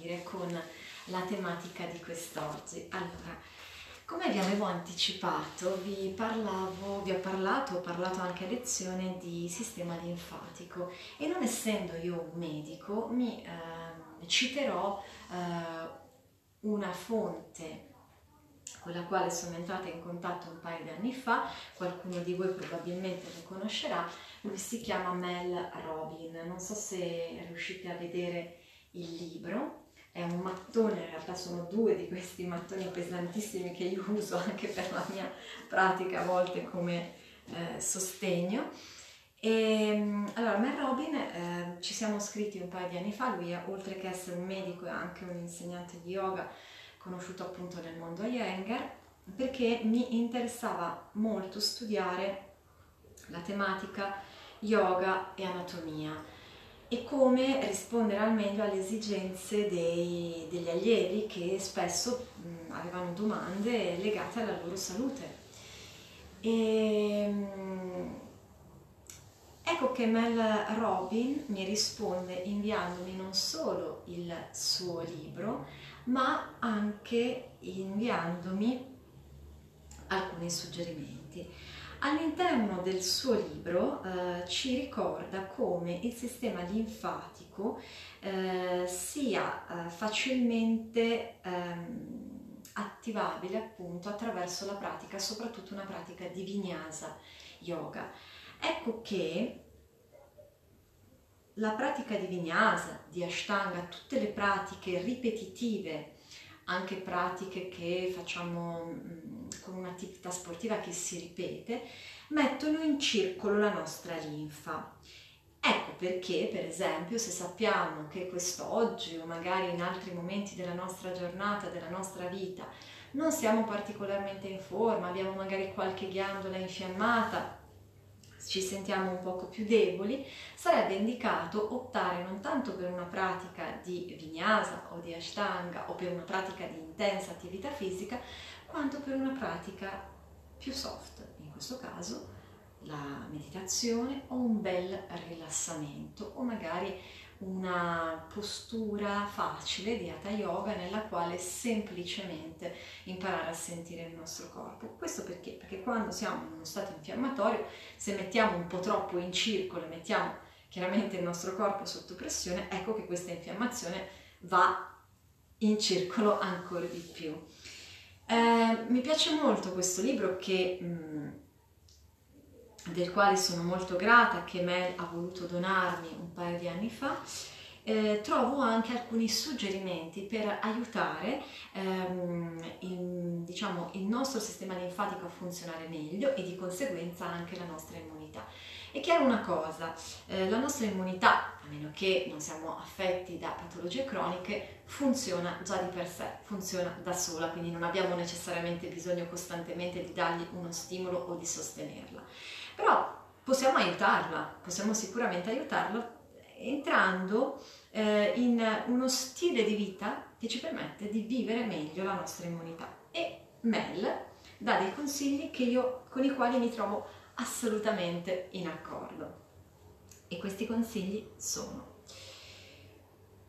partire con la tematica di quest'oggi. Allora, come vi avevo anticipato, vi parlavo, vi ho parlato, ho parlato anche a lezione di sistema linfatico e non essendo io un medico mi eh, citerò eh, una fonte con la quale sono entrata in contatto un paio di anni fa, qualcuno di voi probabilmente lo conoscerà, lui si chiama Mel Robin, non so se riuscite a vedere il libro, è un mattone, in realtà sono due di questi mattoni pesantissimi che io uso anche per la mia pratica a volte come eh, sostegno. E, allora, Mel Robin eh, ci siamo scritti un paio di anni fa, lui è, oltre che essere un medico è anche un insegnante di yoga, conosciuto appunto nel mondo Iyengar, perché mi interessava molto studiare la tematica yoga e anatomia e come rispondere al meglio alle esigenze dei, degli allievi che spesso mh, avevano domande legate alla loro salute. E, mh, ecco che Mel Robin mi risponde inviandomi non solo il suo libro, ma anche inviandomi alcuni suggerimenti. All'interno del suo libro eh, ci ricorda come il sistema linfatico eh, sia eh, facilmente ehm, attivabile appunto attraverso la pratica, soprattutto una pratica di vinyasa yoga. Ecco che la pratica di vinyasa, di ashtanga, tutte le pratiche ripetitive, anche pratiche che facciamo con un'attività sportiva che si ripete, mettono in circolo la nostra linfa. Ecco perché, per esempio, se sappiamo che quest'oggi o magari in altri momenti della nostra giornata, della nostra vita, non siamo particolarmente in forma, abbiamo magari qualche ghiandola infiammata, ci sentiamo un poco più deboli, sarebbe indicato optare non tanto per una pratica di vinyasa o di ashtanga o per una pratica di intensa attività fisica, quanto per una pratica più soft, in questo caso la meditazione o un bel rilassamento o magari una postura facile di Hatha Yoga nella quale semplicemente imparare a sentire il nostro corpo. Questo perché? Perché quando siamo in uno stato infiammatorio, se mettiamo un po' troppo in circolo e mettiamo chiaramente il nostro corpo sotto pressione, ecco che questa infiammazione va in circolo ancora di più. Eh, mi piace molto questo libro che, mh, mm, del quale sono molto grata, che Mel ha voluto donarmi un paio di anni fa. Eh, trovo anche alcuni suggerimenti per aiutare ehm, il, diciamo, il nostro sistema linfatico a funzionare meglio e di conseguenza anche la nostra immunità. È chiaro una cosa, eh, la nostra immunità, a meno che non siamo affetti da patologie croniche, funziona già di per sé, funziona da sola, quindi non abbiamo necessariamente bisogno costantemente di dargli uno stimolo o di sostenerla. Però possiamo aiutarla, possiamo sicuramente aiutarla entrando eh, in uno stile di vita che ci permette di vivere meglio la nostra immunità. E Mel dà dei consigli io, con i quali mi trovo assolutamente in accordo. E questi consigli sono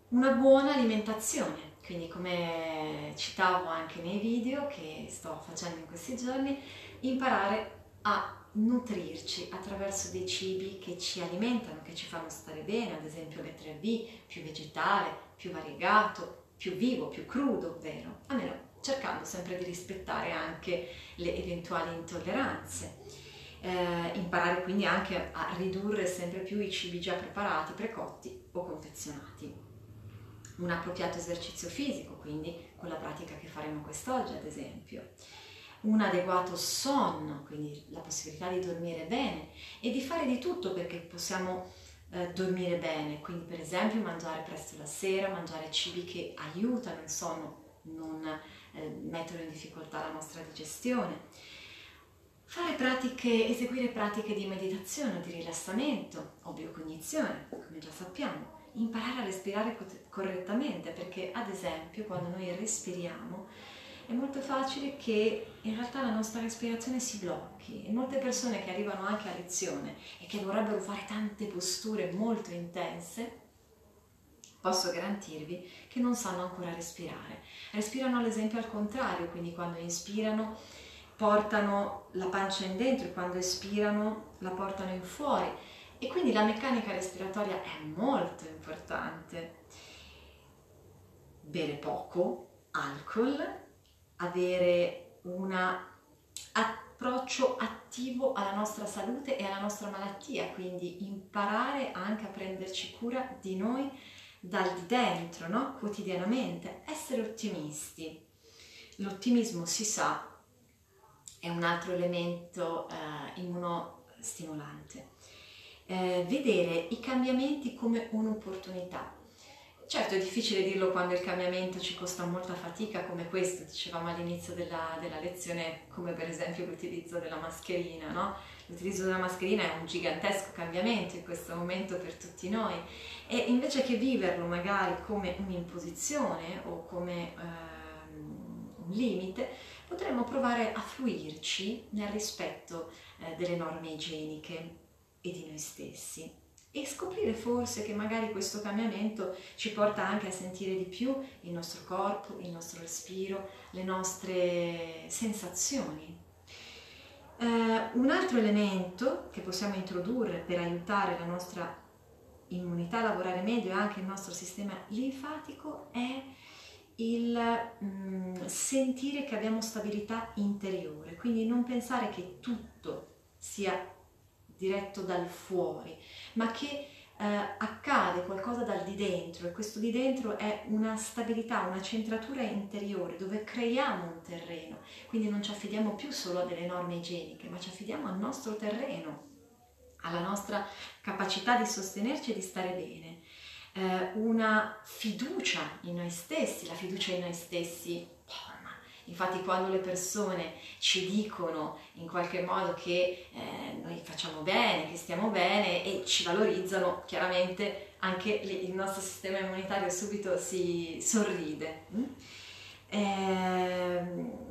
una buona alimentazione, quindi come citavo anche nei video che sto facendo in questi giorni, imparare a nutrirci attraverso dei cibi che ci alimentano, che ci fanno stare bene, ad esempio le 3B, più vegetale, più variegato, più vivo, più crudo, ovvero, almeno cercando sempre di rispettare anche le eventuali intolleranze eh, imparare quindi anche a ridurre sempre più i cibi già preparati, precotti o confezionati. Un appropriato esercizio fisico, quindi con la pratica che faremo quest'oggi ad esempio. Un adeguato sonno, quindi la possibilità di dormire bene e di fare di tutto perché possiamo eh, dormire bene, quindi per esempio mangiare presto la sera, mangiare cibi che aiutano il sonno, non eh, mettono in difficoltà la nostra digestione Fare pratiche, eseguire pratiche di meditazione di rilassamento o biocognizione, come già sappiamo. Imparare a respirare correttamente perché ad esempio quando noi respiriamo è molto facile che in realtà la nostra respirazione si blocchi e molte persone che arrivano anche a lezione e che vorrebbero fare tante posture molto intense posso garantirvi che non sanno ancora respirare. Respirano ad esempio al contrario, quindi quando inspirano portano la pancia in dentro e quando espirano la portano in fuori. E quindi la meccanica respiratoria è molto importante. Bere poco, alcol, avere un approccio attivo alla nostra salute e alla nostra malattia, quindi imparare anche a prenderci cura di noi dal di dentro, no? quotidianamente, essere ottimisti. L'ottimismo si sa è un altro elemento eh, immunostimolante. Eh, vedere i cambiamenti come un'opportunità. Certo è difficile dirlo quando il cambiamento ci costa molta fatica come questo, dicevamo all'inizio della, della lezione, come per esempio l'utilizzo della mascherina, no? L'utilizzo della mascherina è un gigantesco cambiamento in questo momento per tutti noi e invece che viverlo magari come un'imposizione o come eh, un limite, potremmo provare a fluirci nel rispetto eh, delle norme igieniche e di noi stessi e scoprire forse che magari questo cambiamento ci porta anche a sentire di più il nostro corpo, il nostro respiro, le nostre sensazioni. Uh, un altro elemento che possiamo introdurre per aiutare la nostra immunità a lavorare meglio e anche il nostro sistema linfatico è il mm, sentire che abbiamo stabilità interiore, quindi non pensare che tutto sia diretto dal fuori, ma che eh, accade qualcosa dal di dentro e questo di dentro è una stabilità, una centratura interiore dove creiamo un terreno, quindi non ci affidiamo più solo a delle norme igieniche, ma ci affidiamo al nostro terreno, alla nostra capacità di sostenerci e di stare bene eh, una fiducia in noi stessi, la fiducia in noi stessi forma. Infatti quando le persone ci dicono in qualche modo che eh, noi facciamo bene, che stiamo bene e ci valorizzano, chiaramente anche il nostro sistema immunitario subito si sorride. Mm? Eh,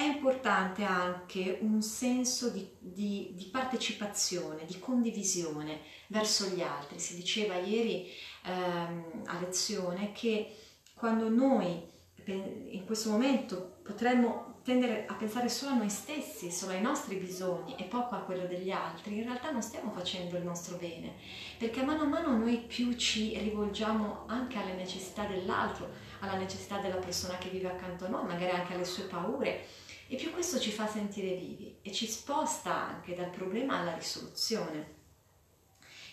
è importante anche un senso di, di, di, partecipazione, di condivisione verso gli altri. Si diceva ieri ehm, a lezione che quando noi in questo momento potremmo tendere a pensare solo a noi stessi, solo ai nostri bisogni e poco a quello degli altri, in realtà non stiamo facendo il nostro bene, perché mano a mano noi più ci rivolgiamo anche alle necessità dell'altro, alla necessità della persona che vive accanto a noi, magari anche alle sue paure e più questo ci fa sentire vivi e ci sposta anche dal problema alla risoluzione.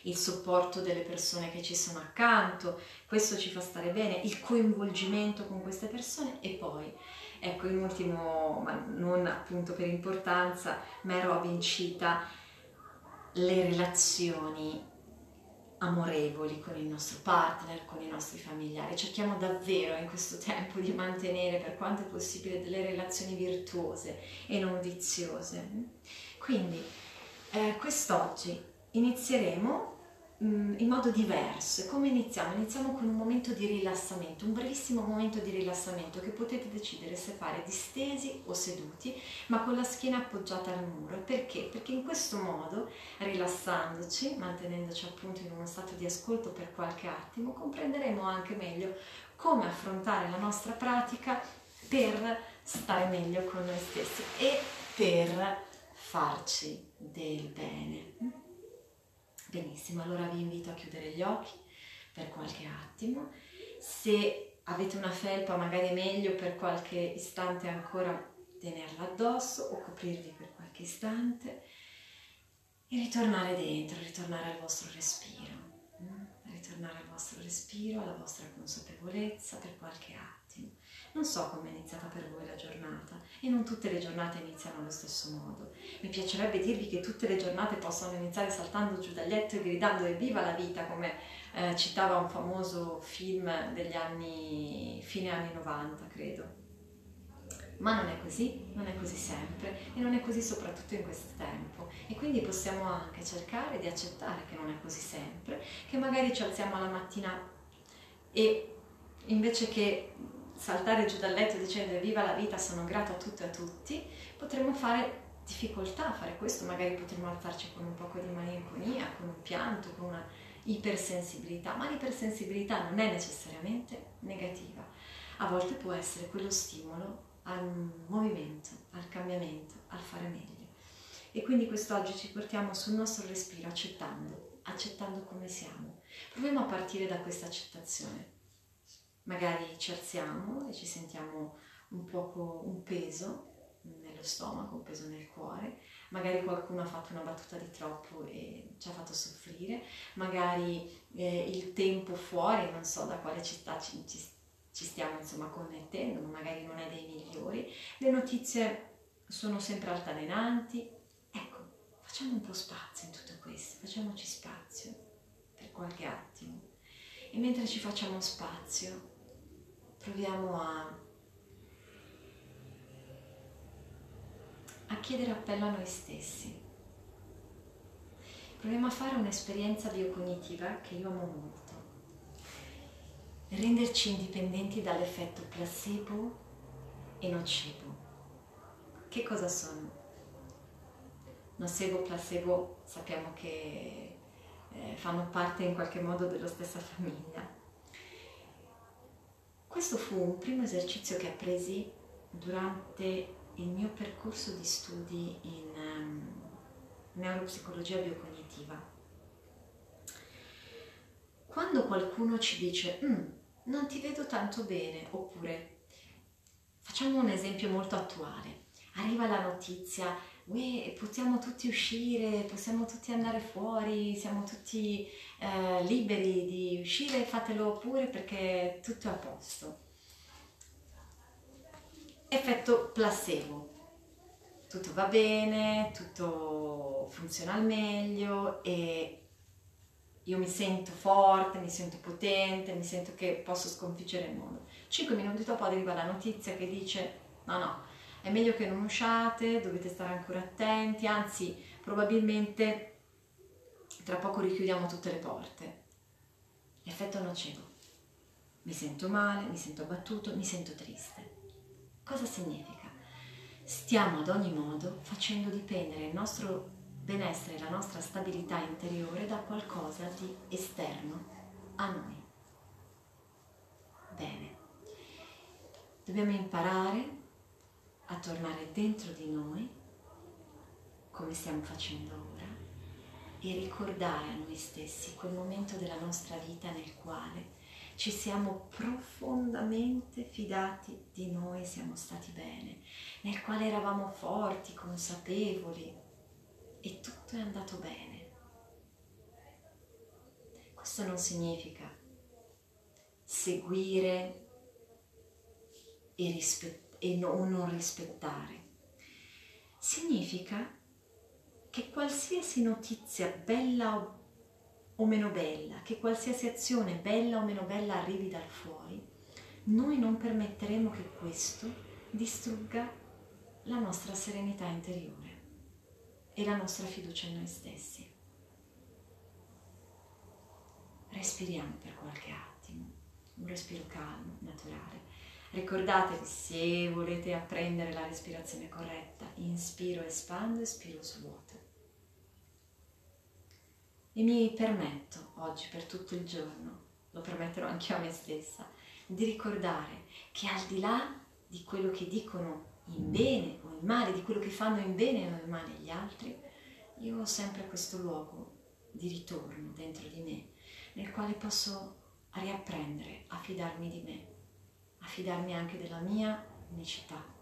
Il supporto delle persone che ci sono accanto, questo ci fa stare bene, il coinvolgimento con queste persone e poi, ecco in ultimo, ma non appunto per importanza, ma ero avvincita le relazioni amorevoli con il nostro partner, con i nostri familiari. Cerchiamo davvero in questo tempo di mantenere per quanto è possibile delle relazioni virtuose e non viziose. Quindi eh, quest'oggi inizieremo in modo diverso. Come iniziamo? Iniziamo con un momento di rilassamento, un brevissimo momento di rilassamento che potete decidere se fare distesi o seduti, ma con la schiena appoggiata al muro. Perché? Perché in questo modo, rilassandoci, mantenendoci appunto in uno stato di ascolto per qualche attimo, comprenderemo anche meglio come affrontare la nostra pratica per stare meglio con noi stessi e per farci del bene. Benissimo, allora vi invito a chiudere gli occhi per qualche attimo. Se avete una felpa magari è meglio per qualche istante ancora tenerla addosso o coprirvi per qualche istante e ritornare dentro, ritornare al vostro respiro? Ritornare al vostro respiro, alla vostra consapevolezza per qualche attimo. Non so come è iniziata per voi la giornata e non tutte le giornate iniziano allo stesso modo. Mi piacerebbe dirvi che tutte le giornate possono iniziare saltando giù dal letto e gridando evviva la vita, come eh, citava un famoso film degli anni, fine anni 90, credo. Ma non è così, non è così sempre e non è così soprattutto in questo tempo. E quindi possiamo anche cercare di accettare che non è così sempre, che magari ci alziamo alla mattina e invece che saltare giù dal letto dicendo viva la vita, sono grato a tutte e a tutti, potremmo fare difficoltà a fare questo, magari potremmo alzarci con un poco di malinconia, con un pianto, con una ipersensibilità, ma l'ipersensibilità non è necessariamente negativa, a volte può essere quello stimolo al movimento, al cambiamento, al fare meglio. E quindi quest'oggi ci portiamo sul nostro respiro accettando, accettando come siamo. Proviamo a partire da questa accettazione. Magari ci alziamo e ci sentiamo un poco un peso nello stomaco, un peso nel cuore, magari qualcuno ha fatto una battuta di troppo e ci ha fatto soffrire, magari eh, il tempo fuori, non so da quale città ci, ci, ci stiamo insomma connettendo, ma magari non è dei migliori, le notizie sono sempre altalenanti, ecco, facciamo un po' spazio in tutto questo, facciamoci spazio per qualche attimo e mentre ci facciamo spazio proviamo a a chiedere appello a noi stessi. Proviamo a fare un'esperienza biocognitiva che io amo molto. Renderci indipendenti dall'effetto placebo e nocebo. Che cosa sono? Nocebo, placebo sappiamo che eh, fanno parte in qualche modo della stessa famiglia. Questo fu un primo esercizio che appresi durante il mio percorso di studi in um, neuropsicologia biocognitiva. Quando qualcuno ci dice mm, non ti vedo tanto bene, oppure facciamo un esempio molto attuale, arriva la notizia, possiamo tutti uscire, possiamo tutti andare fuori, siamo tutti eh, liberi di uscire, fatelo pure perché tutto è a posto effetto placebo. Tutto va bene, tutto funziona al meglio e io mi sento forte, mi sento potente, mi sento che posso sconfiggere il mondo. Cinque minuti dopo arriva la notizia che dice no, no, è meglio che non usciate, dovete stare ancora attenti, anzi probabilmente tra poco richiudiamo tutte le porte. Effetto nocivo. Mi sento male, mi sento abbattuto, mi sento triste. Cosa significa? Stiamo ad ogni modo facendo dipendere il nostro benessere, la nostra stabilità interiore da qualcosa di esterno a noi. Bene, dobbiamo imparare a tornare dentro di noi, come stiamo facendo ora, e ricordare a noi stessi quel momento della nostra vita nel quale ci siamo profondamente fidati di noi, siamo stati bene, nel quale eravamo forti, consapevoli e tutto è andato bene. Questo non significa seguire e, rispett- e no, non rispettare. Significa che qualsiasi notizia bella o o meno bella, che qualsiasi azione bella o meno bella arrivi dal fuori, noi non permetteremo che questo distrugga la nostra serenità interiore e la nostra fiducia in noi stessi. Respiriamo per qualche attimo, un respiro calmo, naturale. Ricordatevi, se volete apprendere la respirazione corretta, inspiro, espando, espiro, svuoto e mi permetto oggi per tutto il giorno, lo permetterò anche a me stessa, di ricordare che al di là di quello che dicono in bene o in male, di quello che fanno in bene o in male gli altri, io ho sempre questo luogo di ritorno dentro di me, nel quale posso riapprendere a fidarmi di me, a fidarmi anche della mia unicità